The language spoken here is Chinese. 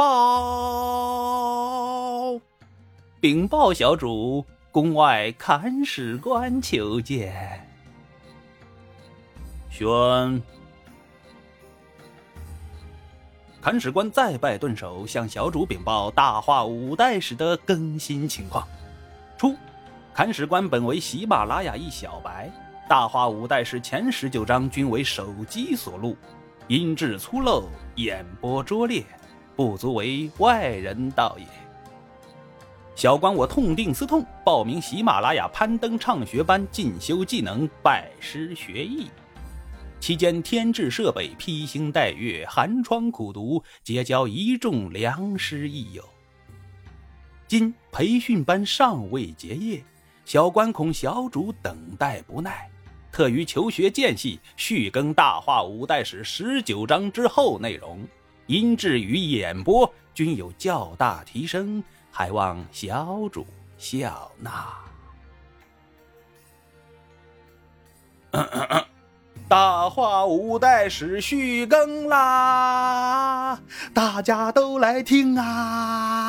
报！禀报小主，宫外看史官求见。宣。看史官再拜顿首，向小主禀报大化五代史的更新情况。初，看史官本为喜马拉雅一小白，大化五代史前十九章均为手机所录，音质粗陋，演播拙劣，不足为外人道也。小官我痛定思痛，报名喜马拉雅攀登畅学班进修技能，拜师学艺。期间添置设备，披星戴月，寒窗苦读，结交一众良师益友。今培训班尚未结业，小官恐小主等待不耐，特于求学间隙续更大话五代史十九章之后内容，音质与演播均有较大提升，还望小主笑纳。大话五代史续更啦，大家都来听啊！